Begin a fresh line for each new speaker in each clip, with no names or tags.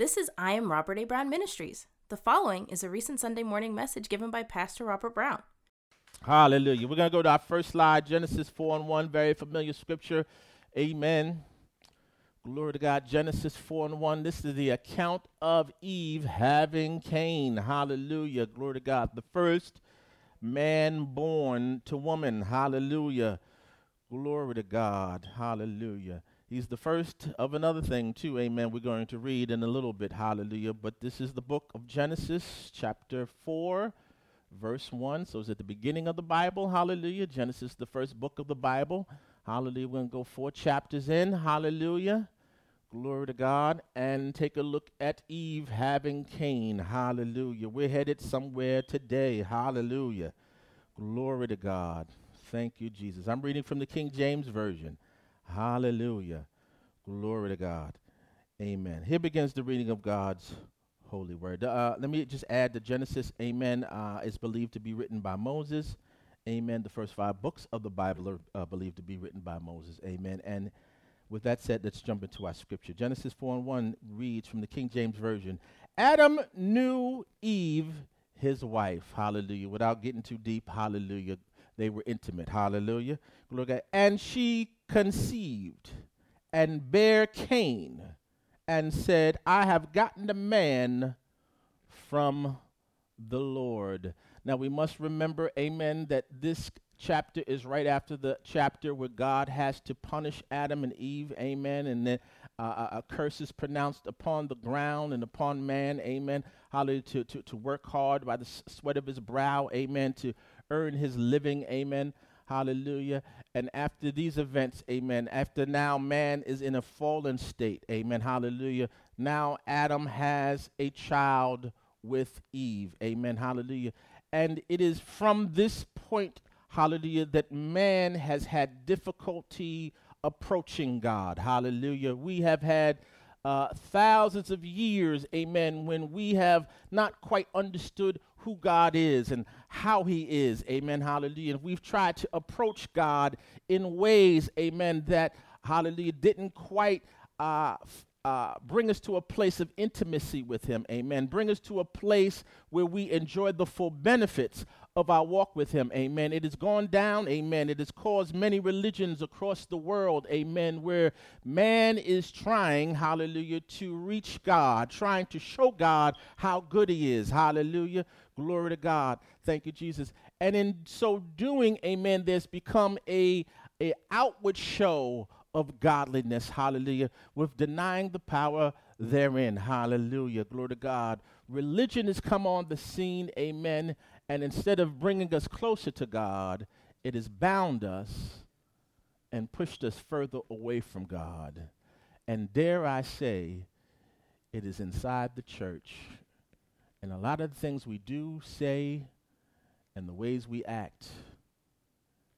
This is I Am Robert A. Brown Ministries. The following is a recent Sunday morning message given by Pastor Robert Brown.
Hallelujah. We're going to go to our first slide, Genesis 4 and 1, very familiar scripture. Amen. Glory to God. Genesis 4 and 1. This is the account of Eve having Cain. Hallelujah. Glory to God. The first man born to woman. Hallelujah. Glory to God. Hallelujah. He's the first of another thing, too. Amen. We're going to read in a little bit. Hallelujah. But this is the book of Genesis, chapter 4, verse 1. So it's at the beginning of the Bible. Hallelujah. Genesis, the first book of the Bible. Hallelujah. We're going to go four chapters in. Hallelujah. Glory to God. And take a look at Eve having Cain. Hallelujah. We're headed somewhere today. Hallelujah. Glory to God. Thank you, Jesus. I'm reading from the King James Version. Hallelujah. Glory to God. Amen. Here begins the reading of God's holy word. Uh, let me just add the Genesis, amen, uh, is believed to be written by Moses. Amen. The first five books of the Bible are uh, believed to be written by Moses. Amen. And with that said, let's jump into our scripture. Genesis 4 and 1 reads from the King James Version Adam knew Eve, his wife. Hallelujah. Without getting too deep, hallelujah. They were intimate. Hallelujah. At and she conceived and bare Cain and said, I have gotten a man from the Lord. Now we must remember, amen, that this chapter is right after the chapter where God has to punish Adam and Eve, amen, and then uh, a curse is pronounced upon the ground and upon man, amen, hallelujah, to, to, to work hard by the sweat of his brow, amen, to earn his living. Amen. Hallelujah. And after these events, amen, after now man is in a fallen state, amen, hallelujah. Now Adam has a child with Eve, amen, hallelujah. And it is from this point, hallelujah, that man has had difficulty approaching God, hallelujah. We have had uh, thousands of years, amen, when we have not quite understood who God is and how He is. Amen. Hallelujah. And we've tried to approach God in ways, amen, that, hallelujah, didn't quite uh, uh, bring us to a place of intimacy with Him. Amen. Bring us to a place where we enjoy the full benefits of our walk with Him. Amen. It has gone down. Amen. It has caused many religions across the world. Amen. Where man is trying, hallelujah, to reach God, trying to show God how good He is. Hallelujah. Glory to God. Thank you, Jesus. And in so doing, amen, there's become a, a outward show of godliness, hallelujah, with denying the power therein, hallelujah, glory to God. Religion has come on the scene, amen, and instead of bringing us closer to God, it has bound us and pushed us further away from God. And dare I say, it is inside the church. And a lot of the things we do, say, and the ways we act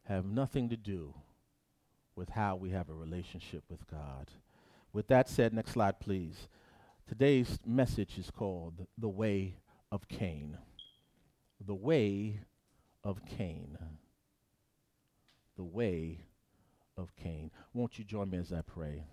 have nothing to do with how we have a relationship with God. With that said, next slide, please. Today's message is called The Way of Cain. The Way of Cain. The Way of Cain. Won't you join me as I pray?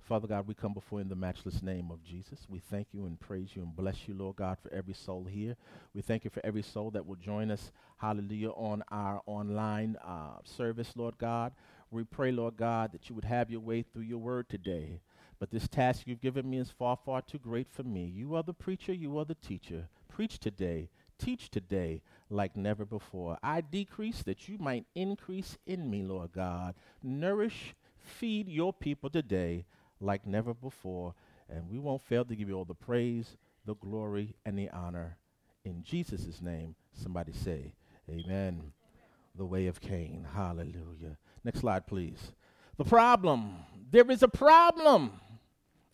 Father God, we come before you in the matchless name of Jesus. We thank you and praise you and bless you, Lord God, for every soul here. We thank you for every soul that will join us, hallelujah, on our online uh, service, Lord God. We pray, Lord God, that you would have your way through your word today. But this task you've given me is far, far too great for me. You are the preacher, you are the teacher. Preach today, teach today like never before. I decrease that you might increase in me, Lord God. Nourish, feed your people today like never before. And we won't fail to give you all the praise, the glory, and the honor. In Jesus' name, somebody say, Amen. The way of Cain. Hallelujah. Next slide, please. The problem. There is a problem.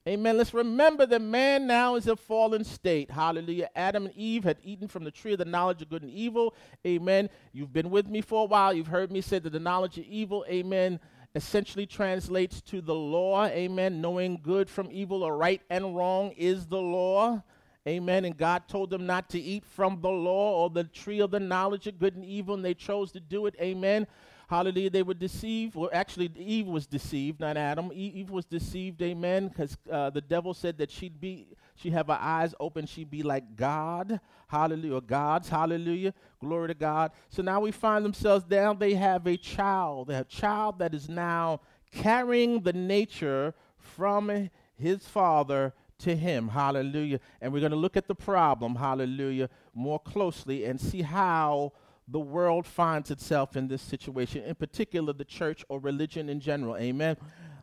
Amen. Let's remember that man now is a fallen state. Hallelujah. Adam and Eve had eaten from the tree of the knowledge of good and evil. Amen. You've been with me for a while. You've heard me say that the knowledge of evil, amen, essentially translates to the law. Amen. Knowing good from evil or right and wrong is the law. Amen. And God told them not to eat from the law or the tree of the knowledge of good and evil, and they chose to do it. Amen. Hallelujah. They were deceived. Well, actually, Eve was deceived, not Adam. Eve was deceived. Amen. Because uh, the devil said that she'd be she'd have her eyes open. she'd be like God. Hallelujah. Gods. Hallelujah. Glory to God. So now we find themselves down. They have a child. They have a child that is now carrying the nature from his father to him. Hallelujah. And we're going to look at the problem, hallelujah, more closely and see how the world finds itself in this situation, in particular the church or religion in general. Amen.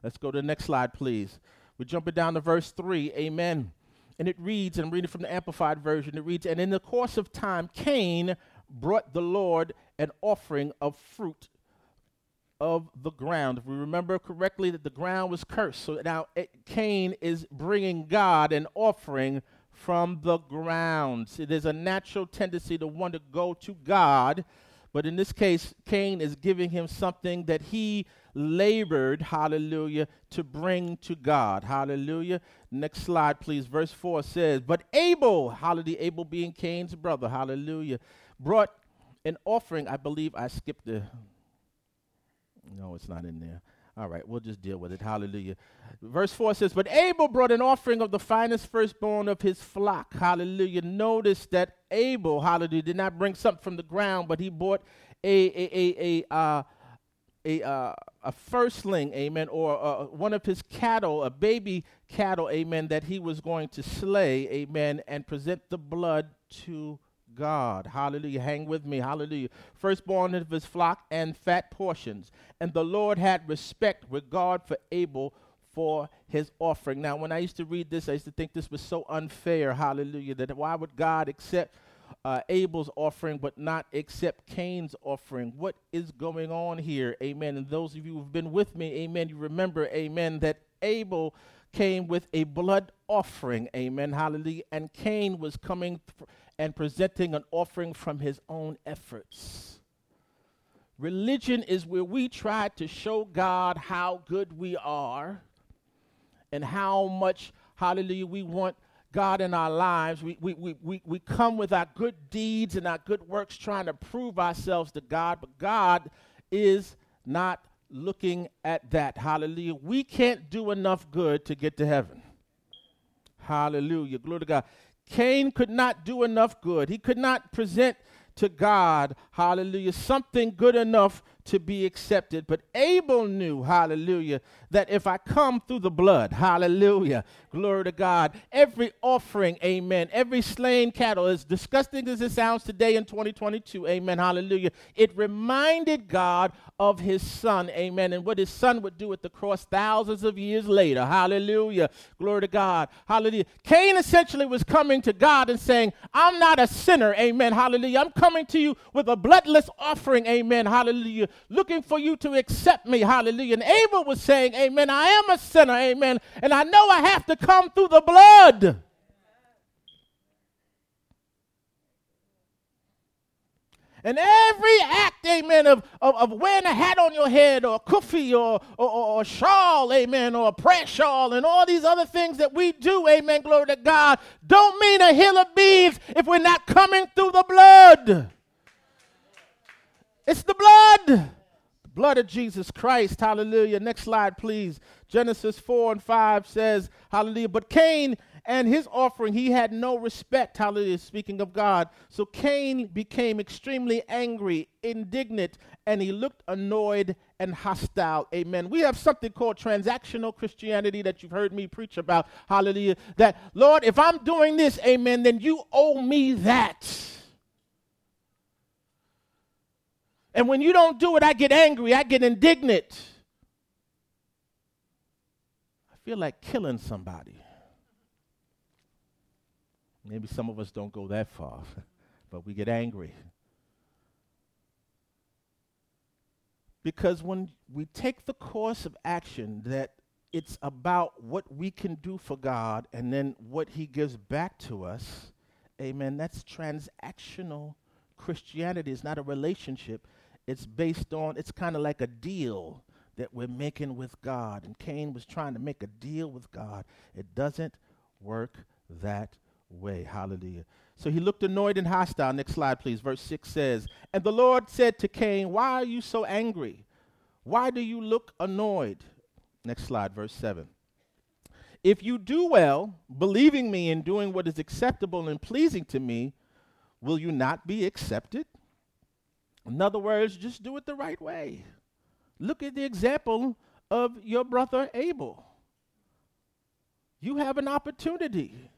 Let's go to the next slide, please. We're jumping down to verse 3. Amen. And it reads, and I'm reading from the Amplified Version, it reads, And in the course of time, Cain brought the Lord an offering of fruit of the ground. If we remember correctly, that the ground was cursed. So now Cain is bringing God an offering from the ground. See, there's a natural tendency to want to go to God, but in this case, Cain is giving him something that he labored, hallelujah, to bring to God. Hallelujah. Next slide, please. Verse 4 says, But Abel, hallelujah, Abel being Cain's brother, hallelujah, brought an offering. I believe I skipped the. No, it's not in there. All right, we'll just deal with it. Hallelujah. Verse 4 says, But Abel brought an offering of the finest firstborn of his flock. Hallelujah. Notice that Abel, hallelujah, did not bring something from the ground, but he brought a, a, a, a, uh, a, uh, a firstling, amen, or uh, one of his cattle, a baby cattle, amen, that he was going to slay, amen, and present the blood to God. Hallelujah. Hang with me. Hallelujah. Firstborn of his flock and fat portions. And the Lord had respect, regard for Abel for his offering. Now, when I used to read this, I used to think this was so unfair. Hallelujah. That why would God accept uh, Abel's offering but not accept Cain's offering? What is going on here? Amen. And those of you who've been with me, amen, you remember, amen, that Abel came with a blood offering. Amen. Hallelujah. And Cain was coming and presenting an offering from his own efforts. Religion is where we try to show God how good we are and how much, hallelujah, we want God in our lives. We, we, we, we, we come with our good deeds and our good works trying to prove ourselves to God, but God is not looking at that. Hallelujah. We can't do enough good to get to heaven. Hallelujah. Glory to God. Cain could not do enough good. He could not present to God, hallelujah, something good enough to be accepted. But Abel knew, hallelujah, that if I come through the blood, hallelujah, glory to God, every offering, amen, every slain cattle, as disgusting as it sounds today in 2022, amen, hallelujah, it reminded God of his son, amen, and what his son would do at the cross thousands of years later, hallelujah, glory to God, hallelujah. Cain essentially was coming to God and saying, I'm not a sinner, amen, hallelujah. I'm coming to you with a bloodless offering, amen, hallelujah, looking for you to accept me, hallelujah. And Abel was saying, Amen. I am a sinner. Amen. And I know I have to come through the blood. And every act, amen, of, of, of, wearing a hat on your head or a kufi or, or, or, a shawl, amen, or a prayer shawl and all these other things that we do, amen, glory to God, don't mean a hill of beans if we're not coming through the blood. It's the blood blood of Jesus Christ. Hallelujah. Next slide, please. Genesis 4 and 5 says, Hallelujah. But Cain and his offering, he had no respect. Hallelujah. Speaking of God. So Cain became extremely angry, indignant, and he looked annoyed and hostile. Amen. We have something called transactional Christianity that you've heard me preach about. Hallelujah. That, Lord, if I'm doing this, amen, then you owe me that. And when you don't do it, I get angry, I get indignant. I feel like killing somebody. Maybe some of us don't go that far, but we get angry. Because when we take the course of action that it's about what we can do for God and then what He gives back to us, amen, that's transactional Christianity. It's not a relationship, it's based on, it's kind of like a deal that we're making with God. And Cain was trying to make a deal with God. It doesn't work that way. Hallelujah. So he looked annoyed and hostile. Next slide, please. Verse 6 says, And the Lord said to Cain, Why are you so angry? Why do you look annoyed? Next slide, verse 7. If you do well, believing me and doing what is acceptable and pleasing to me, will you not be accepted? In other words, just do it the right way. Look at the example of your brother Abel. You have an opportunity.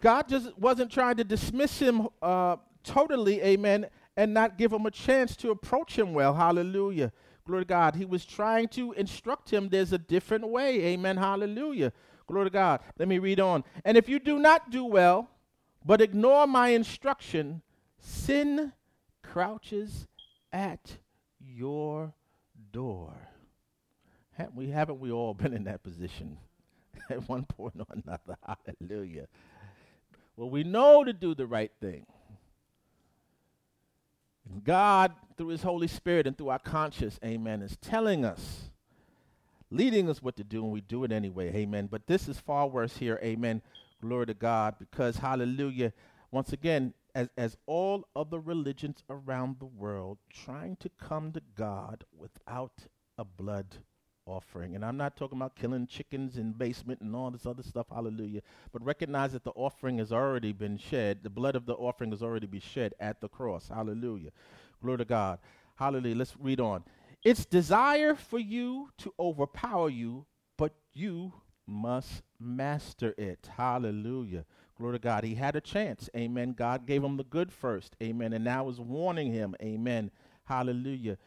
God just wasn't trying to dismiss him uh, totally, amen, and not give him a chance to approach him well. Hallelujah. Glory to God. He was trying to instruct him there's a different way. Amen. Hallelujah. Glory to God. Let me read on. And if you do not do well, but ignore my instruction, sin crouches at your door. Haven't we, haven't we all been in that position at one point or another? Hallelujah. Well, we know to do the right thing. God, through His Holy Spirit and through our conscience, amen, is telling us, leading us what to do, and we do it anyway, amen. But this is far worse here, amen. Glory to God, because, hallelujah, once again, as, as all other religions around the world trying to come to God without a blood offering. And I'm not talking about killing chickens in basement and all this other stuff, hallelujah. But recognize that the offering has already been shed. The blood of the offering has already been shed at the cross. Hallelujah. Glory to God. Hallelujah. Let's read on. It's desire for you to overpower you, but you must master it. Hallelujah. Glory to God. He had a chance. Amen. God gave him the good first. Amen. And now is warning him. Amen. Hallelujah.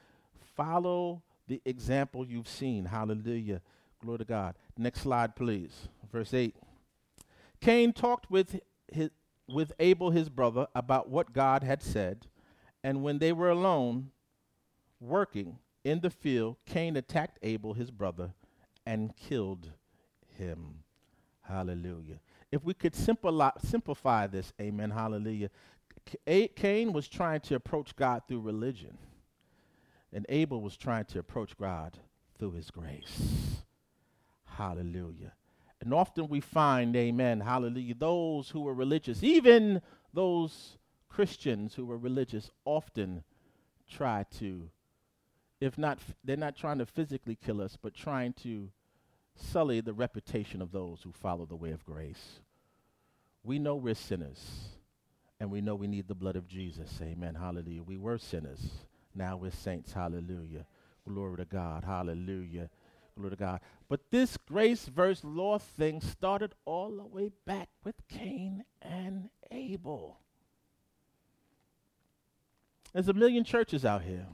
Follow the example you've seen. Hallelujah. Glory to God. Next slide, please. Verse 8. Cain talked with, his, with Abel, his brother, about what God had said. And when they were alone, working in the field, Cain attacked Abel, his brother, and killed him. Hallelujah. If we could simplify this, amen, hallelujah. Cain was trying to approach God through religion. And Abel was trying to approach God through his grace. Hallelujah. And often we find, amen, hallelujah, those who were religious, even those Christians who were religious, often try to, if not, they're not trying to physically kill us, but trying to sully the reputation of those who follow the way of grace. We know we're sinners, and we know we need the blood of Jesus. Amen. Hallelujah. We were sinners now we're saints. Hallelujah. Glory to God. Hallelujah. Glory to God. But this grace versus law thing started all the way back with Cain and Abel. There's a million churches out here.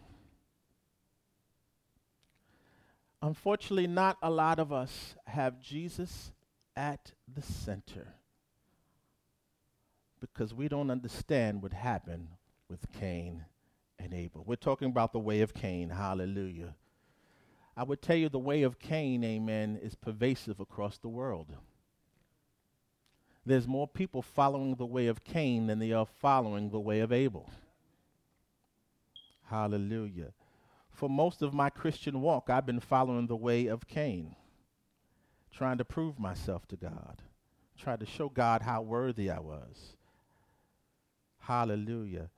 Unfortunately, not a lot of us have Jesus at the center because we don't understand what happened with Cain and Abel. We're talking about the way of Cain. Hallelujah. I would tell you the way of Cain, amen, is pervasive across the world. There's more people following the way of Cain than they are following the way of Abel. Hallelujah. For most of my Christian walk, I've been following the way of Cain, trying to prove myself to God, trying to show God how worthy I was. Hallelujah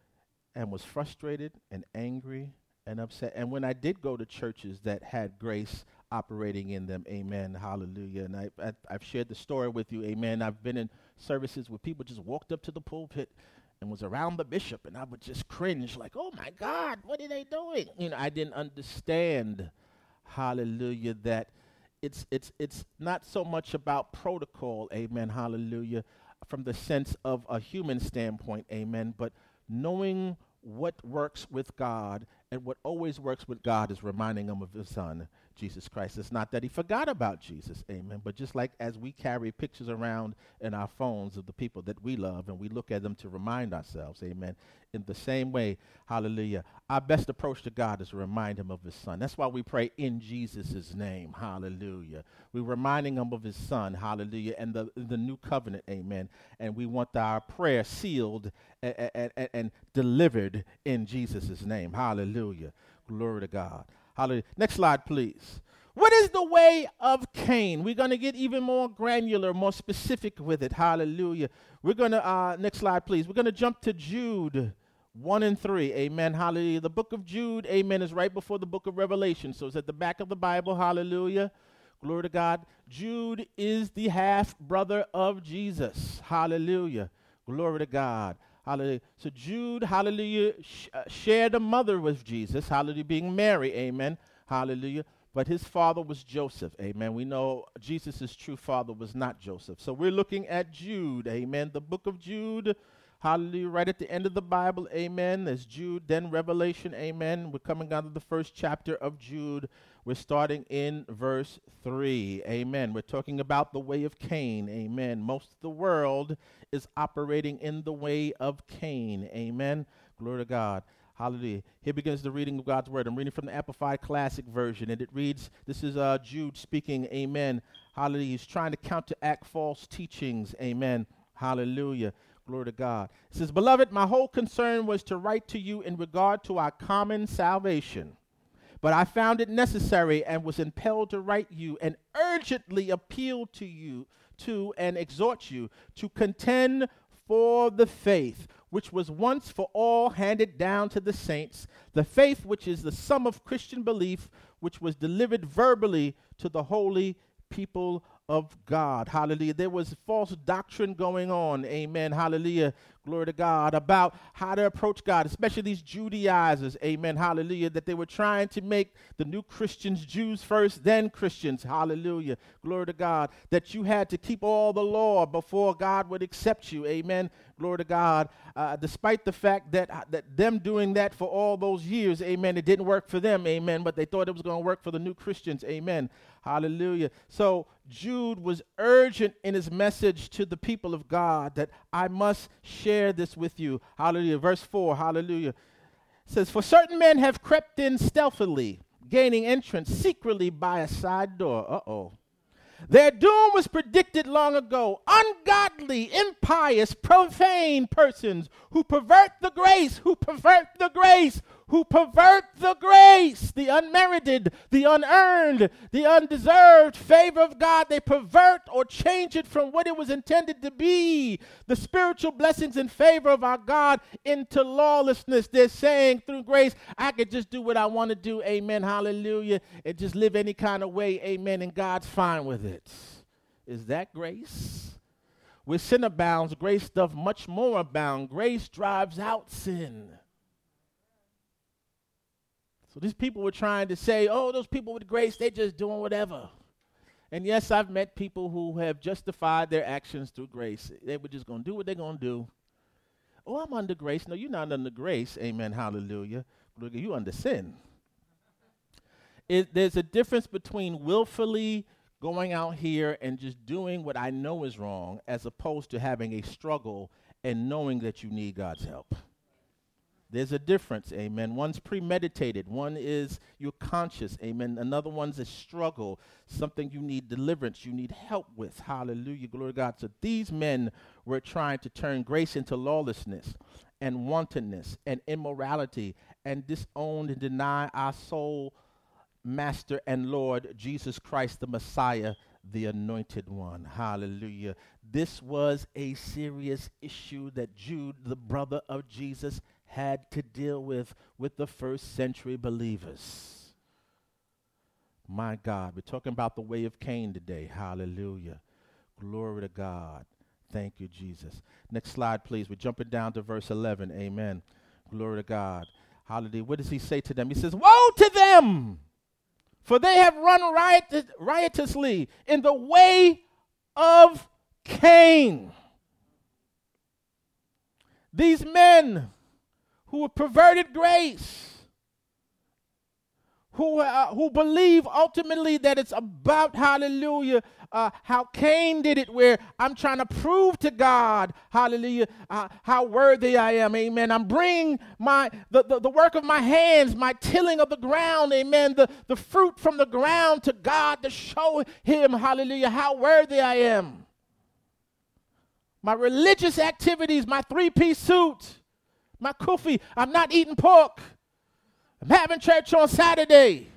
and was frustrated and angry and upset. And when I did go to churches that had grace operating in them, amen, hallelujah. And I, I, I've shared the story with you, amen. I've been in services where people just walked up to the pulpit and was around the bishop, and I would just cringe, like, oh my God, what are they doing? You know, I didn't understand, hallelujah, that it's, it's, it's not so much about protocol, amen, hallelujah, from the sense of a human standpoint, amen, but knowing what works with God and what always works with God is reminding him of his son, Jesus Christ. It's not that he forgot about Jesus, amen. But just like as we carry pictures around in our phones of the people that we love and we look at them to remind ourselves, amen. In the same way, hallelujah, our best approach to God is to remind him of his son. That's why we pray in Jesus' name, hallelujah. We're reminding him of his son, hallelujah, and the, the new covenant, amen. And we want our prayer sealed and, and, and delivered in Jesus' name, hallelujah. Glory to God. Hallelujah. Next slide, please. What is the way of Cain? We're going to get even more granular, more specific with it. Hallelujah. We're going to, uh, next slide, please. We're going to jump to Jude 1 and 3. Amen. Hallelujah. The book of Jude, amen, is right before the book of Revelation. So it's at the back of the Bible. Hallelujah. Glory to God. Jude is the half brother of Jesus. Hallelujah. Glory to God. Hallelujah. So Jude, hallelujah, sh- uh, shared a mother with Jesus. Hallelujah, being Mary. Amen. Hallelujah. But his father was Joseph. Amen. We know Jesus' true father was not Joseph. So we're looking at Jude. Amen. The book of Jude. Hallelujah. Right at the end of the Bible. Amen. There's Jude, then Revelation. Amen. We're coming down to the first chapter of Jude. We're starting in verse 3. Amen. We're talking about the way of Cain. Amen. Most of the world is operating in the way of Cain. Amen. Glory to God. Hallelujah. Here begins the reading of God's word. I'm reading from the Amplified Classic Version, and it reads This is uh, Jude speaking. Amen. Hallelujah. He's trying to counteract false teachings. Amen. Hallelujah. Glory to God. It says, Beloved, my whole concern was to write to you in regard to our common salvation but I found it necessary and was impelled to write you and urgently appeal to you to and exhort you to contend for the faith which was once for all handed down to the saints, the faith which is the sum of Christian belief, which was delivered verbally to the holy people of God. Hallelujah. There was false doctrine going on. Amen. Hallelujah. Glory to God about how to approach God, especially these Judaizers. Amen. Hallelujah. That they were trying to make the new Christians Jews first, then Christians. Hallelujah. Glory to God. That you had to keep all the law before God would accept you. Amen. Glory to God. Uh, despite the fact that, uh, that them doing that for all those years, amen, it didn't work for them, amen, but they thought it was going to work for the new Christians, amen. Hallelujah. So Jude was urgent in his message to the people of God that I must share this with you. Hallelujah. Verse 4, hallelujah. It says, For certain men have crept in stealthily, gaining entrance secretly by a side door. Uh oh. Their doom was predicted long ago. Ungodly, impious, profane persons who pervert the grace, who pervert the grace, who pervert the grace, the unmerited, the unearned, the undeserved favor of God. They pervert or change it from what it was intended to be, the spiritual blessings and favor of our God, into lawlessness. They're saying through grace, I could just do what I want to do, amen, hallelujah, and just live any kind of way, amen, and God's fine with it. Is that grace? Where sin abounds, grace doth much more abound. Grace drives out sin. So these people were trying to say, oh, those people with grace, they're just doing whatever. And yes, I've met people who have justified their actions through grace. They were just going to do what they're going to do. Oh, I'm under grace. No, you're not under grace. Amen. Hallelujah. You under sin. It, there's a difference between willfully going out here and just doing what I know is wrong as opposed to having a struggle and knowing that you need God's help. There's a difference, amen. One's premeditated, one is you're conscious, amen. Another one's a struggle, something you need deliverance, you need help with. Hallelujah, glory to God. So these men were trying to turn grace into lawlessness and wantonness and immorality and disown and deny our soul, Master and Lord Jesus Christ, the Messiah, the anointed one. Hallelujah. This was a serious issue that Jude, the brother of Jesus, had to deal with with the first century believers. My God, we're talking about the way of Cain today. Hallelujah. Glory to God. Thank you, Jesus. Next slide, please. We're jumping down to verse 11. Amen. Glory to God. Hallelujah. What does he say to them? He says, Woe to them! For they have run riot- riotously in the way of Cain. These men who have perverted grace, who, uh, who believe ultimately that it's about, hallelujah, uh, how Cain did it, where I'm trying to prove to God, hallelujah, uh, how worthy I am, amen. I'm bringing my, the, the, the work of my hands, my tilling of the ground, amen, the, the fruit from the ground to God to show him, hallelujah, how worthy I am. My religious activities, my three piece suit, my kufi. I'm not eating pork. I'm having church on Saturday.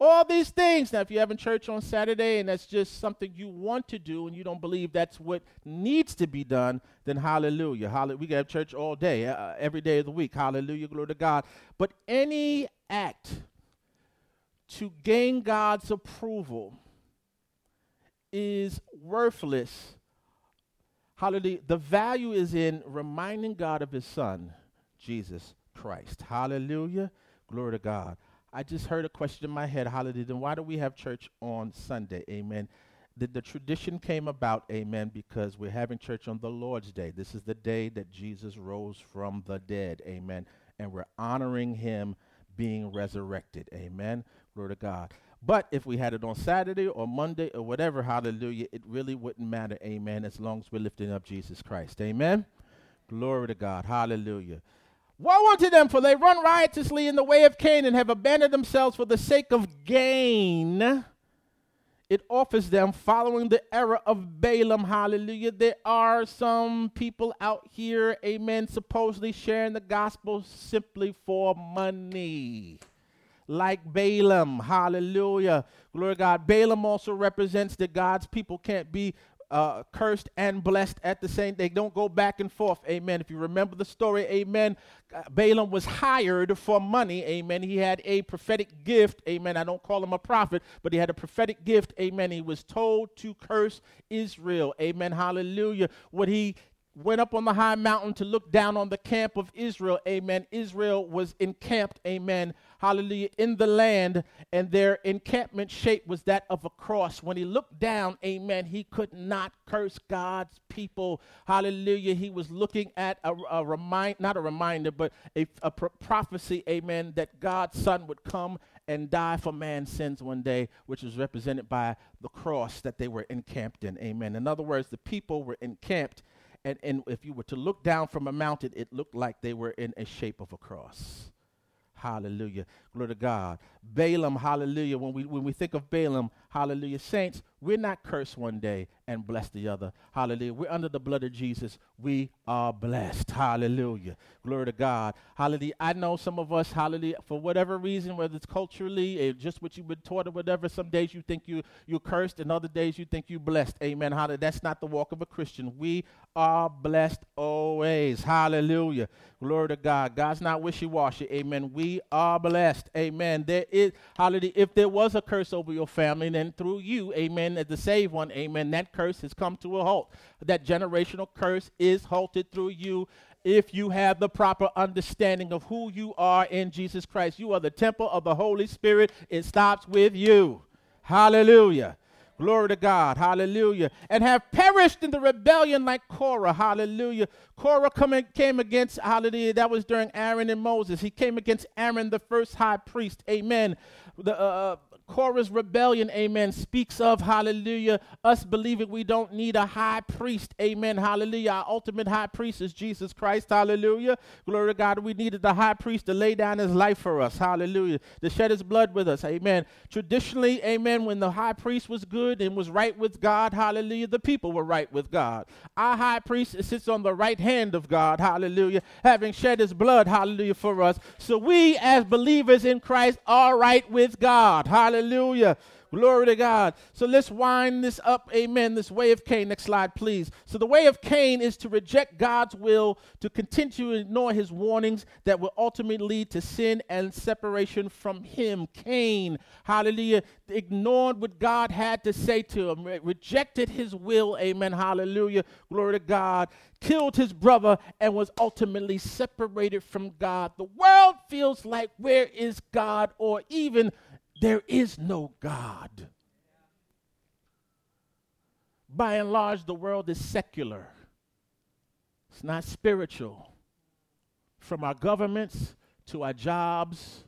All these things. Now, if you're having church on Saturday and that's just something you want to do and you don't believe that's what needs to be done, then hallelujah. hallelujah. We can have church all day, uh, every day of the week. Hallelujah. Glory to God. But any act to gain God's approval is worthless. Hallelujah. The value is in reminding God of his son, Jesus Christ. Hallelujah. Glory to God. I just heard a question in my head. Hallelujah. Then why do we have church on Sunday? Amen. The, the tradition came about, amen, because we're having church on the Lord's Day. This is the day that Jesus rose from the dead, amen. And we're honoring him being resurrected, amen. Glory to God. But if we had it on Saturday or Monday or whatever, hallelujah, it really wouldn't matter, amen, as long as we're lifting up Jesus Christ, amen. Glory to God, hallelujah. Woe unto them, for they run riotously in the way of Cain and have abandoned themselves for the sake of gain. It offers them following the error of Balaam. Hallelujah. There are some people out here, amen, supposedly sharing the gospel simply for money. Like Balaam. Hallelujah. Glory God. Balaam also represents that God's people can't be uh, cursed and blessed at the same. They don't go back and forth. Amen. If you remember the story, Amen. Uh, Balaam was hired for money. Amen. He had a prophetic gift. Amen. I don't call him a prophet, but he had a prophetic gift. Amen. He was told to curse Israel. Amen. Hallelujah. What he went up on the high mountain to look down on the camp of Israel. Amen. Israel was encamped. Amen hallelujah, in the land, and their encampment shape was that of a cross. When he looked down, amen, he could not curse God's people. Hallelujah. He was looking at a, a remind, not a reminder, but a, a pro- prophecy, amen, that God's son would come and die for man's sins one day, which was represented by the cross that they were encamped in. Amen. In other words, the people were encamped, and, and if you were to look down from a mountain, it looked like they were in a shape of a cross. Hallelujah. Glory to God. Balaam, hallelujah. When we when we think of Balaam, hallelujah. Saints, we're not cursed one day and blessed the other. Hallelujah. We're under the blood of Jesus. We are blessed. Hallelujah. Glory to God. Hallelujah. I know some of us, hallelujah, for whatever reason, whether it's culturally or just what you've been taught or whatever, some days you think you, you're cursed and other days you think you're blessed. Amen. Hallelujah. That's not the walk of a Christian. We are blessed always. Hallelujah. Glory to God. God's not wishy washy. Amen. We are blessed. Amen. There is, hallelujah. If there was a curse over your family, then through you, amen, as the saved one, amen, that curse has come to a halt. That generational curse is halted through you if you have the proper understanding of who you are in Jesus Christ. You are the temple of the Holy Spirit. It stops with you. Hallelujah. Glory to God. Hallelujah. And have perished in the rebellion like Korah. Hallelujah. Korah coming, came against, hallelujah, that was during Aaron and Moses. He came against Aaron, the first high priest. Amen. The, uh, Korah's rebellion, amen, speaks of, hallelujah, us believing we don't need a high priest, amen, hallelujah. Our ultimate high priest is Jesus Christ, hallelujah. Glory to God, we needed the high priest to lay down his life for us, hallelujah, to shed his blood with us, amen. Traditionally, amen, when the high priest was good and was right with God, hallelujah, the people were right with God. Our high priest sits on the right hand of God, hallelujah, having shed his blood, hallelujah, for us. So we, as believers in Christ, are right with God, hallelujah. Hallelujah. Glory to God. So let's wind this up. Amen. This way of Cain. Next slide, please. So the way of Cain is to reject God's will, to continue to ignore his warnings that will ultimately lead to sin and separation from him. Cain, hallelujah, ignored what God had to say to him, re- rejected his will. Amen. Hallelujah. Glory to God. Killed his brother and was ultimately separated from God. The world feels like, where is God? Or even there is no God. By and large, the world is secular, it's not spiritual. From our governments to our jobs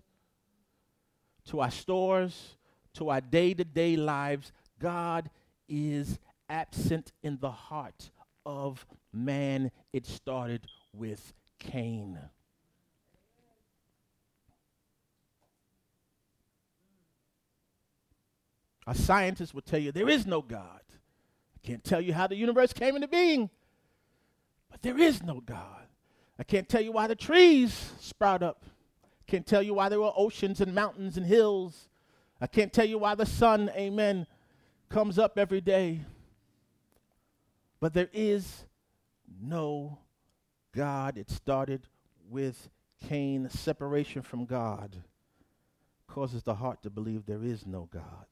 to our stores to our day to day lives, God is absent in the heart of man. It started with Cain. A scientist will tell you there is no God. I can't tell you how the universe came into being, but there is no God. I can't tell you why the trees sprout up. I can't tell you why there were oceans and mountains and hills. I can't tell you why the sun, amen, comes up every day. But there is no God. It started with Cain, separation from God. causes the heart to believe there is no God.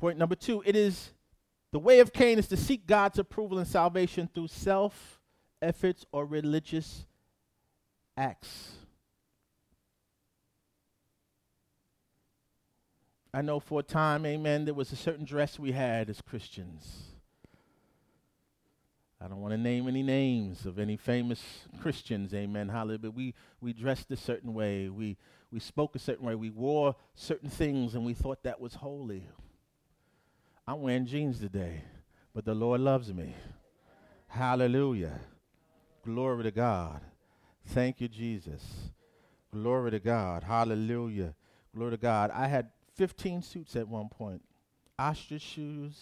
Point number two it is the way of Cain is to seek God's approval and salvation through self efforts or religious acts. I know for a time, amen, there was a certain dress we had as Christians. I don't want to name any names of any famous Christians, amen, hallelujah, but we, we dressed a certain way. We, we spoke a certain way. We wore certain things and we thought that was holy. I'm wearing jeans today, but the Lord loves me. Hallelujah. Glory to God. Thank you, Jesus. Glory to God. Hallelujah. Glory to God. I had 15 suits at one point. Ostrich shoes,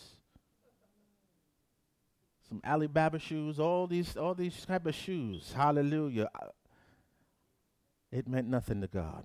some Alibaba shoes, all these all these type of shoes. Hallelujah. It meant nothing to God.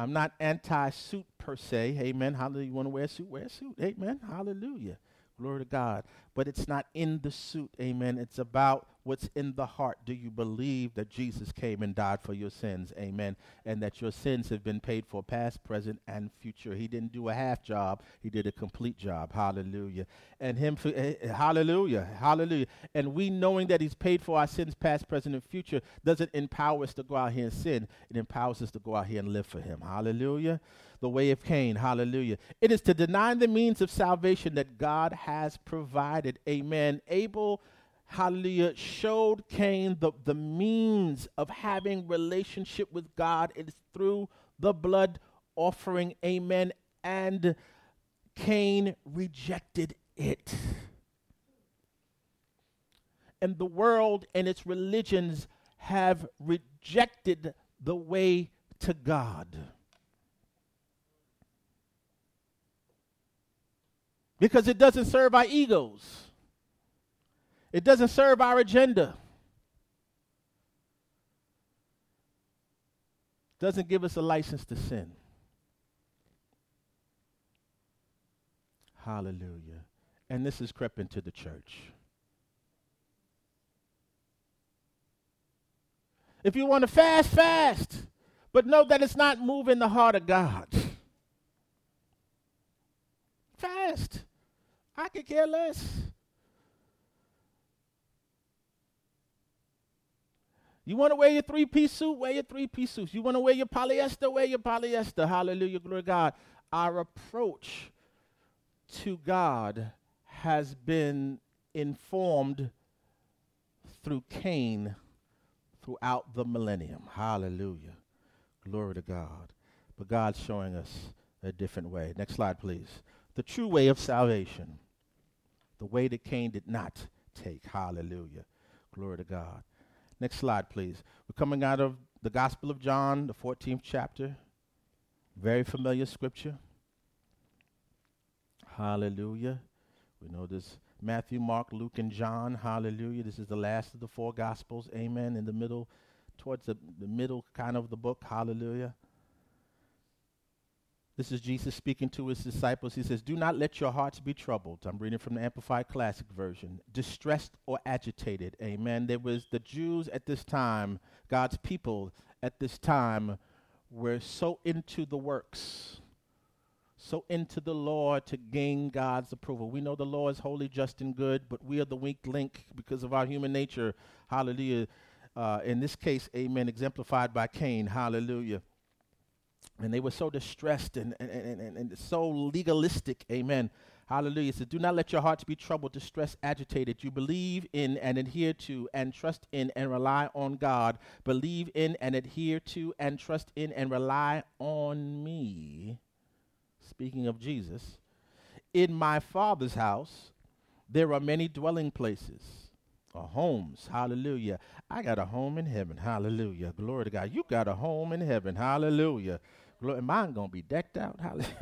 I'm not anti-suit per se. Amen. Hallelujah. You want to wear a suit? Wear a suit. Amen. Hallelujah. Glory to God. But it's not in the suit. Amen. It's about what's in the heart. Do you believe that Jesus came and died for your sins? Amen. And that your sins have been paid for past, present, and future. He didn't do a half job. He did a complete job. Hallelujah. And him, for, uh, hallelujah. Hallelujah. And we knowing that he's paid for our sins past, present, and future doesn't empower us to go out here and sin. It empowers us to go out here and live for him. Hallelujah the way of Cain. Hallelujah. It is to deny the means of salvation that God has provided. Amen. Abel, hallelujah, showed Cain the, the means of having relationship with God. It is through the blood offering. Amen. And Cain rejected it. And the world and its religions have rejected the way to God. Because it doesn't serve our egos, it doesn't serve our agenda. Doesn't give us a license to sin. Hallelujah. And this has crept into the church. If you want to fast, fast. But know that it's not moving the heart of God. Fast. I could care less. You want to wear your three piece suit? Wear your three piece suits. You want to wear your polyester? Wear your polyester. Hallelujah. Glory to God. Our approach to God has been informed through Cain throughout the millennium. Hallelujah. Glory to God. But God's showing us a different way. Next slide, please. The true way of salvation the way that Cain did not take. Hallelujah. Glory to God. Next slide, please. We're coming out of the Gospel of John, the 14th chapter. Very familiar scripture. Hallelujah. We know this Matthew, Mark, Luke, and John. Hallelujah. This is the last of the four Gospels. Amen. In the middle, towards the, the middle kind of the book. Hallelujah. This is Jesus speaking to his disciples. He says, Do not let your hearts be troubled. I'm reading from the Amplified Classic Version. Distressed or agitated. Amen. There was the Jews at this time, God's people at this time, were so into the works, so into the law to gain God's approval. We know the law is holy, just, and good, but we are the weak link because of our human nature. Hallelujah. Uh, in this case, amen, exemplified by Cain. Hallelujah and they were so distressed and, and, and, and, so legalistic. Amen. Hallelujah. So do not let your hearts be troubled, distressed, agitated. You believe in and adhere to and trust in and rely on God. Believe in and adhere to and trust in and rely on me. Speaking of Jesus, in my Father's house, there are many dwelling places or homes. Hallelujah. I got a home in heaven. Hallelujah. Glory to God. You got a home in heaven. Hallelujah. Glory, mine gonna be decked out. Hallelujah.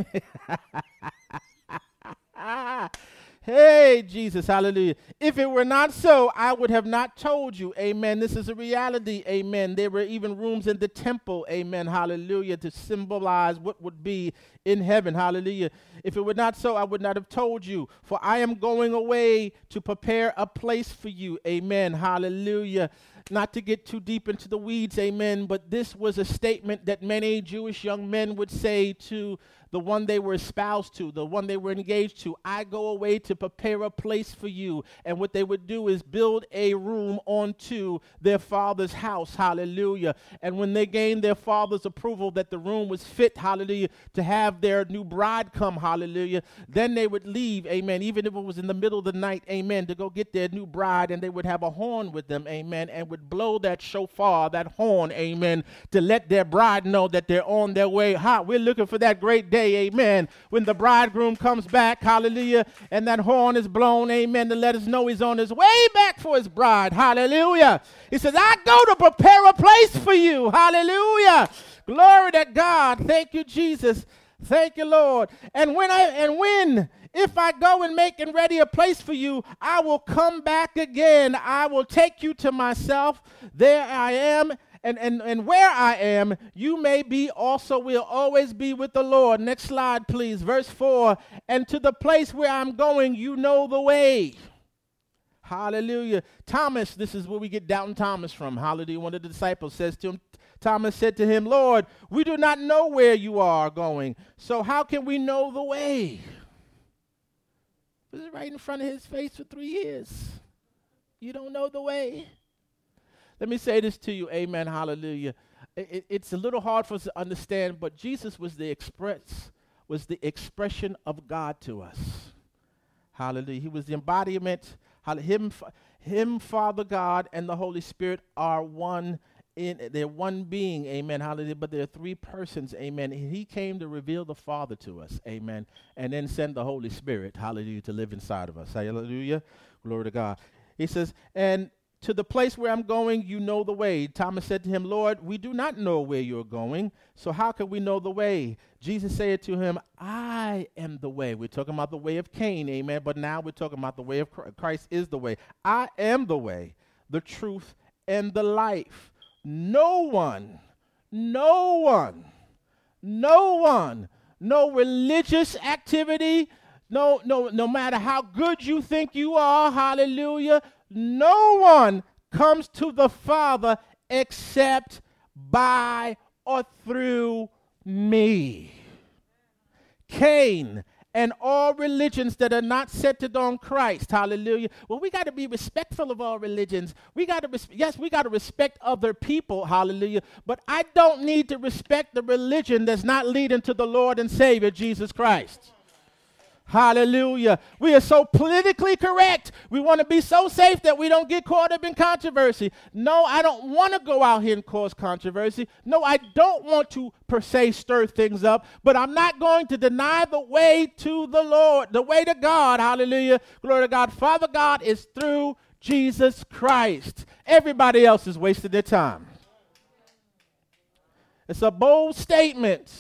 hey, Jesus, hallelujah. If it were not so, I would have not told you. Amen. This is a reality. Amen. There were even rooms in the temple. Amen. Hallelujah. To symbolize what would be in heaven. Hallelujah. If it were not so, I would not have told you. For I am going away to prepare a place for you. Amen. Hallelujah. Not to get too deep into the weeds, amen, but this was a statement that many Jewish young men would say to the one they were espoused to, the one they were engaged to. I go away to prepare a place for you. And what they would do is build a room onto their father's house. Hallelujah. And when they gained their father's approval that the room was fit, hallelujah, to have their new bride come, hallelujah, then they would leave, amen, even if it was in the middle of the night, amen, to go get their new bride. And they would have a horn with them, amen, and would blow that shofar, that horn, amen, to let their bride know that they're on their way. Ha, we're looking for that great day day, amen, when the bridegroom comes back, hallelujah, and that horn is blown, amen, to let us know he's on his way back for his bride, hallelujah. He says, I go to prepare a place for you, hallelujah. Glory to God. Thank you, Jesus. Thank you, Lord. And when I and when if I go and make and ready a place for you, I will come back again. I will take you to myself. There I am and, and, and where I am, you may be also, will always be with the Lord. Next slide, please. Verse 4 And to the place where I'm going, you know the way. Hallelujah. Thomas, this is where we get Doubting Thomas from. Hallelujah. One of the disciples says to him, Thomas said to him, Lord, we do not know where you are going, so how can we know the way? Is right in front of his face for three years. You don't know the way. Let me say this to you, amen, hallelujah. It, it's a little hard for us to understand, but Jesus was the express, was the expression of God to us. Hallelujah. He was the embodiment. Him, him, Father God, and the Holy Spirit are one in they're one being, amen, hallelujah. But there are three persons, amen. He came to reveal the Father to us, amen, and then send the Holy Spirit, hallelujah, to live inside of us. Hallelujah. Glory to God. He says, and to the place where I'm going, you know the way. Thomas said to him, Lord, we do not know where you're going, so how can we know the way? Jesus said to him, I am the way. We're talking about the way of Cain, amen, but now we're talking about the way of Christ. Christ is the way. I am the way, the truth, and the life. No one, no one, no one, no religious activity, no, no, no matter how good you think you are, hallelujah, no one comes to the Father except by or through me. Cain and all religions that are not centered on Christ. Hallelujah. Well, we got to be respectful of all religions. We got to, res- yes, we got to respect other people. Hallelujah. But I don't need to respect the religion that's not leading to the Lord and Savior, Jesus Christ. Hallelujah. We are so politically correct. We want to be so safe that we don't get caught up in controversy. No, I don't want to go out here and cause controversy. No, I don't want to per se stir things up, but I'm not going to deny the way to the Lord, the way to God. Hallelujah. Glory to God. Father God is through Jesus Christ. Everybody else is wasting their time. It's a bold statement.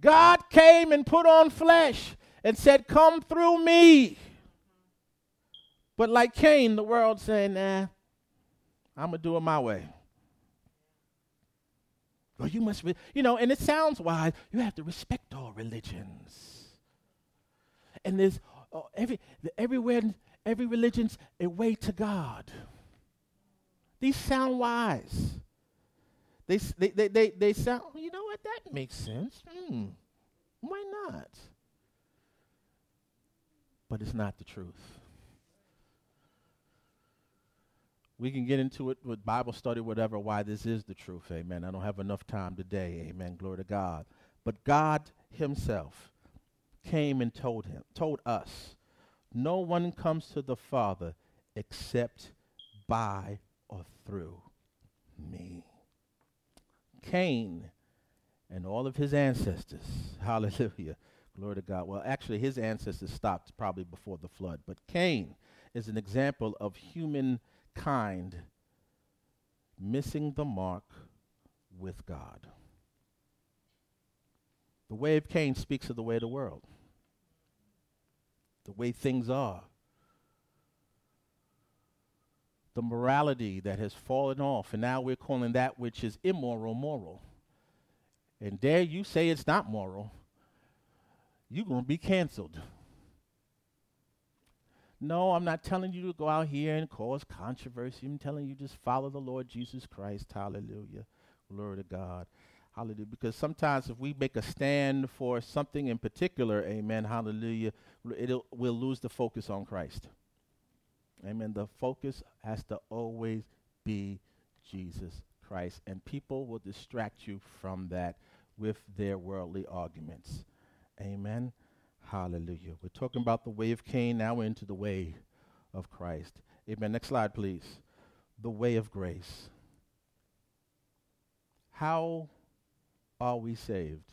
God came and put on flesh and said, Come through me. But like Cain, the world saying, Nah, I'm going to do it my way. Well, you must, be, you know, and it sounds wise. You have to respect all religions. And there's uh, every, everywhere, every religion's a way to God. These sound wise. They, they, they, they, they sound, you know what, that makes sense. Hmm. Why not? But it's not the truth. We can get into it with Bible study, whatever, why this is the truth. Amen. I don't have enough time today. Amen. Glory to God. But God Himself came and told him, told us, no one comes to the Father except by or through me. Cain and all of his ancestors, hallelujah, Glory to God. Well, actually, his ancestors stopped probably before the flood, but Cain is an example of humankind missing the mark with God. The way of Cain speaks of the way of the world, the way things are, the morality that has fallen off, and now we're calling that which is immoral moral. And dare you say it's not moral you're going to be canceled. No, I'm not telling you to go out here and cause controversy. I'm telling you just follow the Lord Jesus Christ. Hallelujah. Glory to God. Hallelujah. Because sometimes if we make a stand for something in particular, amen, hallelujah, it'll, we'll lose the focus on Christ. Amen. The focus has to always be Jesus Christ. And people will distract you from that with their worldly arguments. Amen. Hallelujah. We're talking about the way of Cain. Now we're into the way of Christ. Amen. Next slide, please. The way of grace. How are we saved?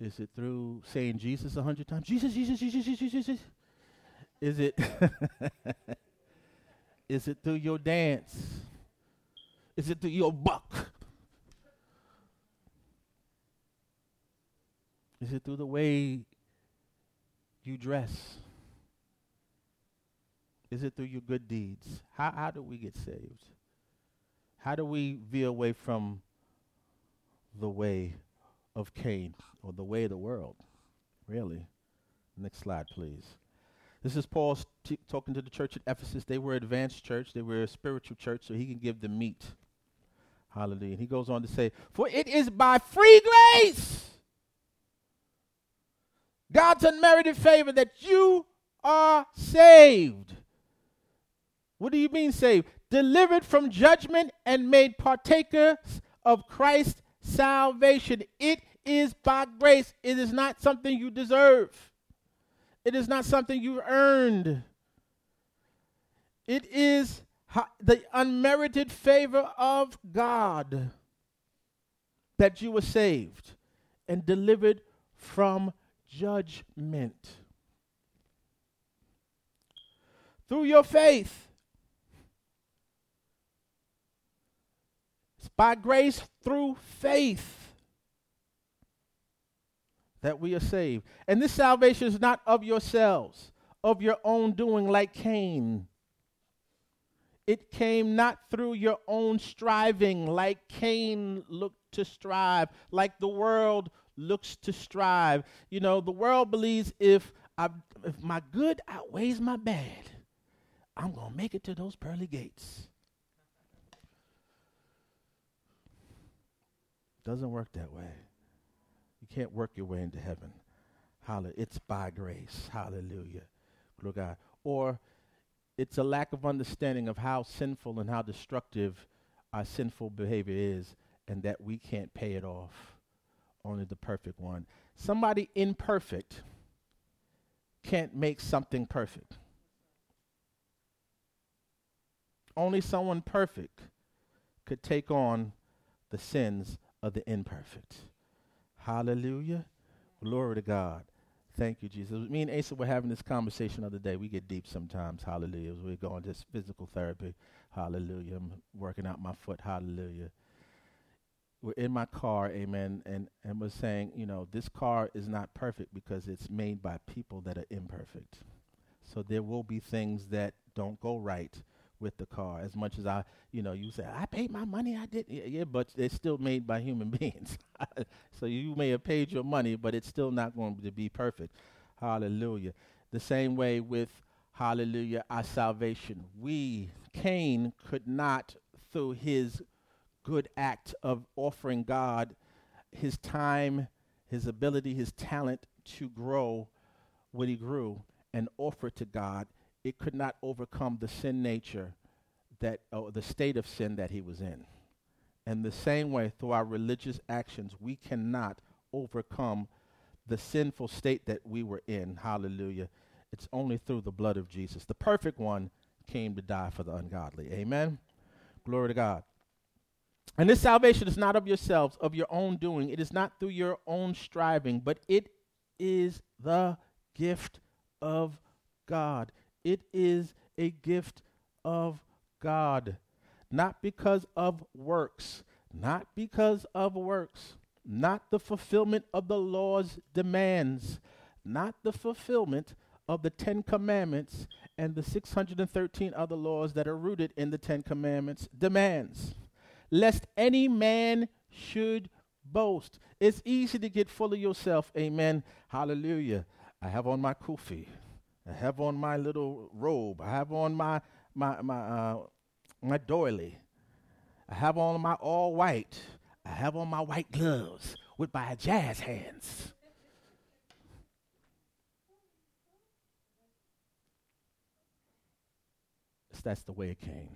Is it through saying Jesus a hundred times? Jesus, Jesus, Jesus, Jesus, Jesus. Is it is it through your dance? Is it through your buck? Is it through the way you dress? Is it through your good deeds? How, how do we get saved? How do we veer away from the way of Cain or the way of the world? Really? Next slide, please. This is Paul t- talking to the church at Ephesus. They were advanced church. They were a spiritual church, so he can give them meat. Hallelujah. And he goes on to say, For it is by free grace, God's unmerited favor, that you are saved. What do you mean saved? Delivered from judgment and made partakers of Christ's salvation. It is by grace, it is not something you deserve. It is not something you've earned. It is the unmerited favor of God that you were saved and delivered from judgment. Through your faith. It's by grace through faith that we are saved. And this salvation is not of yourselves, of your own doing, like Cain. It came not through your own striving, like Cain looked to strive, like the world looks to strive. You know, the world believes if I, if my good outweighs my bad, I'm going to make it to those pearly gates. Doesn't work that way You can't work your way into heaven. Hallelujah. It's by grace. Hallelujah. Glory God. Or it's a lack of understanding of how sinful and how destructive our sinful behavior is, and that we can't pay it off. Only the perfect one. Somebody imperfect can't make something perfect. Only someone perfect could take on the sins of the imperfect. Hallelujah. Glory to God. Thank you, Jesus. Me and Asa were having this conversation the other day. We get deep sometimes. Hallelujah. We're going to physical therapy. Hallelujah. I'm working out my foot. Hallelujah. We're in my car, amen, and, and we're saying, you know, this car is not perfect because it's made by people that are imperfect. So there will be things that don't go right with the car. As much as I, you know, you say I paid my money, I did, yeah, yeah but it's still made by human beings. so you may have paid your money, but it's still not going to be perfect. Hallelujah. The same way with Hallelujah, our salvation. We, Cain, could not, through his good act of offering God his time, his ability, his talent to grow what he grew and offer to God it could not overcome the sin nature that, or the state of sin that he was in. And the same way, through our religious actions, we cannot overcome the sinful state that we were in. Hallelujah. It's only through the blood of Jesus. The perfect one came to die for the ungodly. Amen. Glory to God. And this salvation is not of yourselves, of your own doing. It is not through your own striving, but it is the gift of God. It is a gift of God, not because of works, not because of works, not the fulfillment of the law's demands, not the fulfillment of the Ten Commandments and the 613 other laws that are rooted in the Ten Commandments demands, lest any man should boast. It's easy to get full of yourself, amen, hallelujah. I have on my kufi. I have on my little robe. I have on my my my uh, my doily. I have on my all white. I have on my white gloves with my jazz hands. that's the way it came.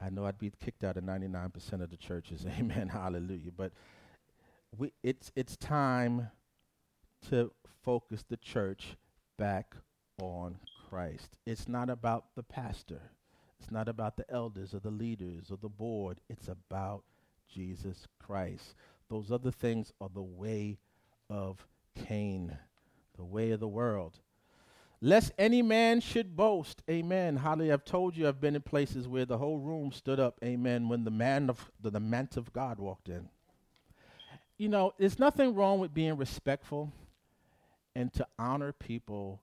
I know I'd be kicked out of 99% of the churches. Amen. Hallelujah. But we, it's, it's time to focus the church back on Christ. It's not about the pastor, it's not about the elders or the leaders or the board. It's about Jesus Christ. Those other things are the way of Cain, the way of the world. Lest any man should boast. Amen. Hallelujah. I've told you I've been in places where the whole room stood up. Amen. When the man of the, the man of God walked in. You know, there's nothing wrong with being respectful and to honor people,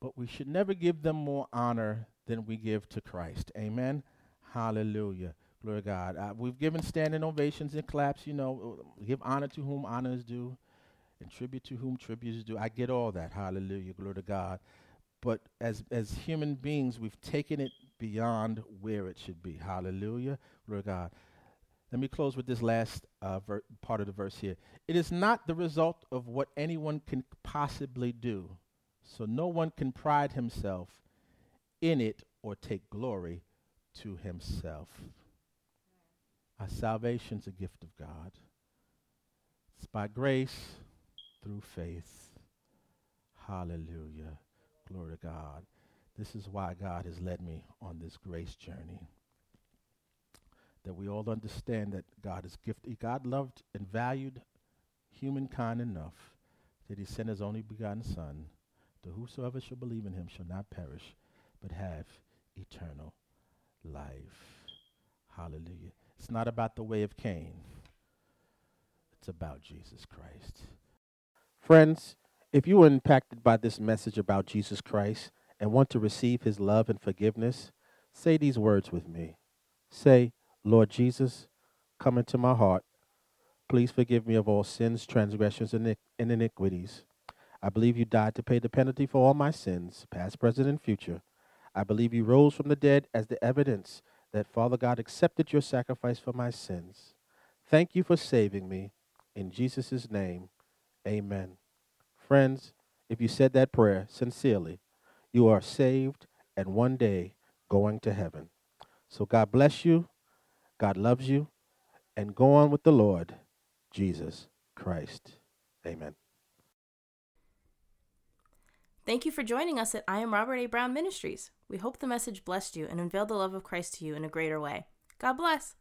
but we should never give them more honor than we give to Christ. Amen. Hallelujah. Glory to God. Uh, we've given standing ovations and claps. You know, give honor to whom honor is due, and tribute to whom tribute is due. I get all that. Hallelujah. Glory to God but as as human beings, we've taken it beyond where it should be. Hallelujah, Lord God. Let me close with this last uh, ver- part of the verse here. It is not the result of what anyone can possibly do, so no one can pride himself in it or take glory to himself. Our salvation's a gift of God. It's by grace through faith. Hallelujah. Glory to God. This is why God has led me on this grace journey. That we all understand that God is gifted. God loved and valued humankind enough that he sent his only begotten Son, to whosoever shall believe in him shall not perish, but have eternal life. Hallelujah. It's not about the way of Cain. It's about Jesus Christ. Friends, if you were impacted by this message about Jesus Christ and want to receive his love and forgiveness, say these words with me. Say, Lord Jesus, come into my heart. Please forgive me of all sins, transgressions, and iniquities. I believe you died to pay the penalty for all my sins, past, present, and future. I believe you rose from the dead as the evidence that Father God accepted your sacrifice for my sins. Thank you for saving me. In Jesus' name, amen. Friends, if you said that prayer sincerely, you are saved and one day going to heaven. So God bless you. God loves you. And go on with the Lord, Jesus Christ. Amen.
Thank you for joining us at I Am Robert A. Brown Ministries. We hope the message blessed you and unveiled the love of Christ to you in a greater way. God bless.